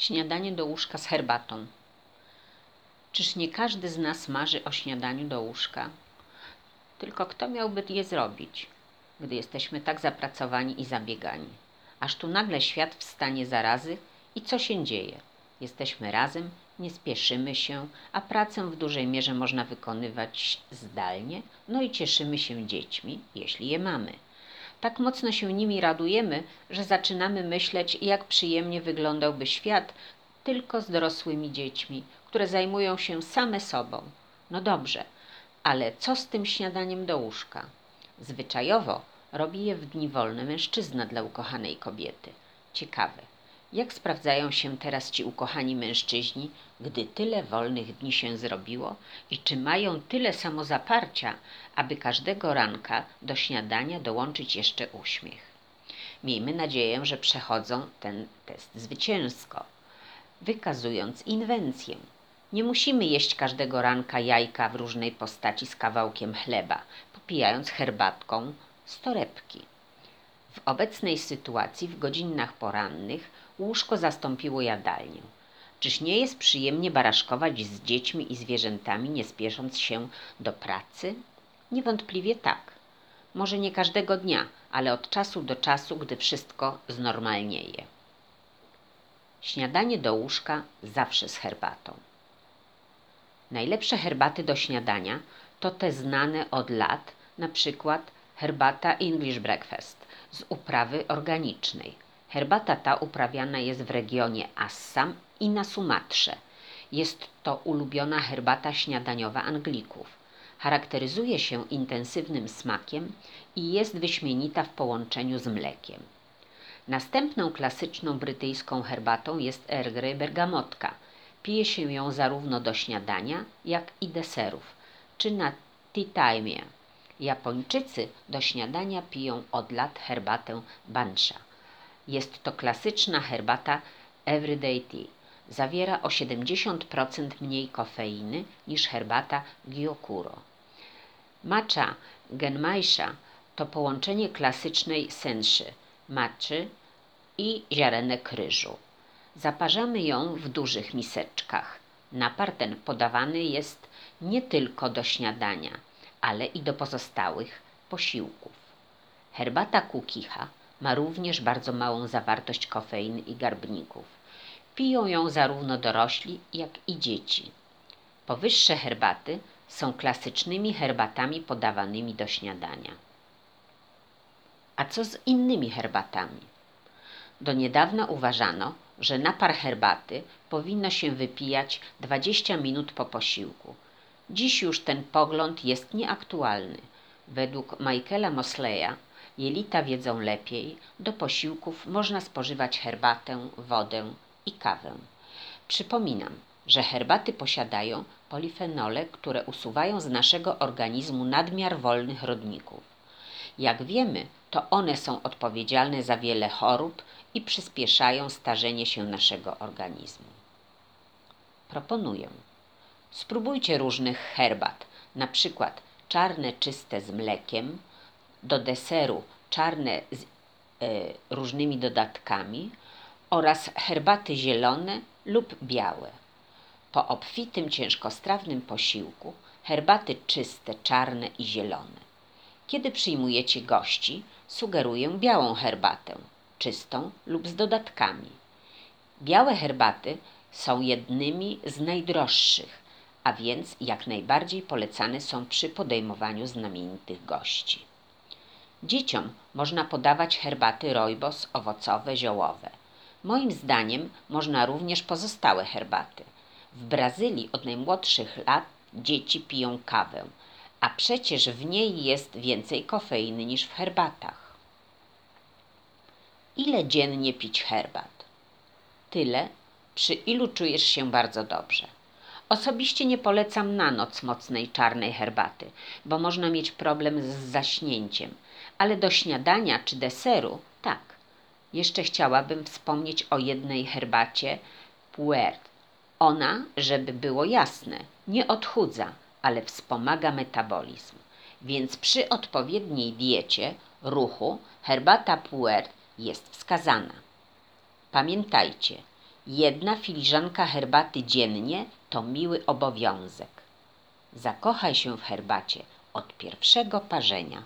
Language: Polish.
Śniadanie do łóżka z herbatą. Czyż nie każdy z nas marzy o śniadaniu do łóżka? Tylko kto miałby je zrobić, gdy jesteśmy tak zapracowani i zabiegani? Aż tu nagle świat wstanie zarazy i co się dzieje? Jesteśmy razem, nie spieszymy się, a pracę w dużej mierze można wykonywać zdalnie, no i cieszymy się dziećmi, jeśli je mamy. Tak mocno się nimi radujemy, że zaczynamy myśleć, jak przyjemnie wyglądałby świat tylko z dorosłymi dziećmi, które zajmują się same sobą. No dobrze, ale co z tym śniadaniem do łóżka? Zwyczajowo robi je w dni wolne mężczyzna dla ukochanej kobiety. Ciekawe, jak sprawdzają się teraz ci ukochani mężczyźni, gdy tyle wolnych dni się zrobiło i czy mają tyle samozaparcia, aby każdego ranka do śniadania dołączyć jeszcze uśmiech? Miejmy nadzieję, że przechodzą ten test zwycięsko, wykazując inwencję. Nie musimy jeść każdego ranka jajka w różnej postaci z kawałkiem chleba, popijając herbatką z torebki. W obecnej sytuacji w godzinach porannych łóżko zastąpiło jadalnię. Czyż nie jest przyjemnie baraszkować z dziećmi i zwierzętami, nie spiesząc się do pracy? Niewątpliwie tak. Może nie każdego dnia, ale od czasu do czasu, gdy wszystko znormalnieje. Śniadanie do łóżka zawsze z herbatą. Najlepsze herbaty do śniadania to te znane od lat, na przykład herbata English Breakfast z uprawy organicznej. Herbata ta uprawiana jest w regionie Assam i na Sumatrze. Jest to ulubiona herbata śniadaniowa Anglików. Charakteryzuje się intensywnym smakiem i jest wyśmienita w połączeniu z mlekiem. Następną klasyczną brytyjską herbatą jest Earl bergamotka. Pije się ją zarówno do śniadania, jak i deserów, czy na tea time. Japończycy do śniadania piją od lat herbatę bansha. Jest to klasyczna herbata everyday tea. Zawiera o 70% mniej kofeiny niż herbata gyokuro. Matcha genmaisha to połączenie klasycznej senszy, matczy i ziarenek ryżu. Zaparzamy ją w dużych miseczkach. Napar ten podawany jest nie tylko do śniadania, ale i do pozostałych posiłków. Herbata kukicha ma również bardzo małą zawartość kofeiny i garbników. Piją ją zarówno dorośli, jak i dzieci. Powyższe herbaty są klasycznymi herbatami podawanymi do śniadania. A co z innymi herbatami? Do niedawna uważano, że napar herbaty powinno się wypijać 20 minut po posiłku. Dziś już ten pogląd jest nieaktualny. Według Michaela Mosleya jelita wiedzą lepiej, do posiłków można spożywać herbatę, wodę i kawę. Przypominam, że herbaty posiadają polifenole, które usuwają z naszego organizmu nadmiar wolnych rodników. Jak wiemy, to one są odpowiedzialne za wiele chorób i przyspieszają starzenie się naszego organizmu. Proponuję. Spróbujcie różnych herbat, na przykład czarne czyste z mlekiem, do deseru czarne z e, różnymi dodatkami oraz herbaty zielone lub białe. Po obfitym, ciężkostrawnym posiłku herbaty czyste, czarne i zielone. Kiedy przyjmujecie gości, sugeruję białą herbatę, czystą lub z dodatkami. Białe herbaty są jednymi z najdroższych, a więc jak najbardziej polecane są przy podejmowaniu znamienitych gości. Dzieciom można podawać herbaty rojbos owocowe, ziołowe. Moim zdaniem można również pozostałe herbaty. W Brazylii od najmłodszych lat dzieci piją kawę, a przecież w niej jest więcej kofeiny niż w herbatach. Ile dziennie pić herbat? Tyle, przy ilu czujesz się bardzo dobrze. Osobiście nie polecam na noc mocnej czarnej herbaty, bo można mieć problem z zaśnięciem, ale do śniadania czy deseru tak. Jeszcze chciałabym wspomnieć o jednej herbacie Puert. Ona, żeby było jasne, nie odchudza, ale wspomaga metabolizm. Więc przy odpowiedniej diecie, ruchu, herbata Puert jest wskazana. Pamiętajcie, Jedna filiżanka herbaty dziennie to miły obowiązek. Zakochaj się w herbacie od pierwszego parzenia.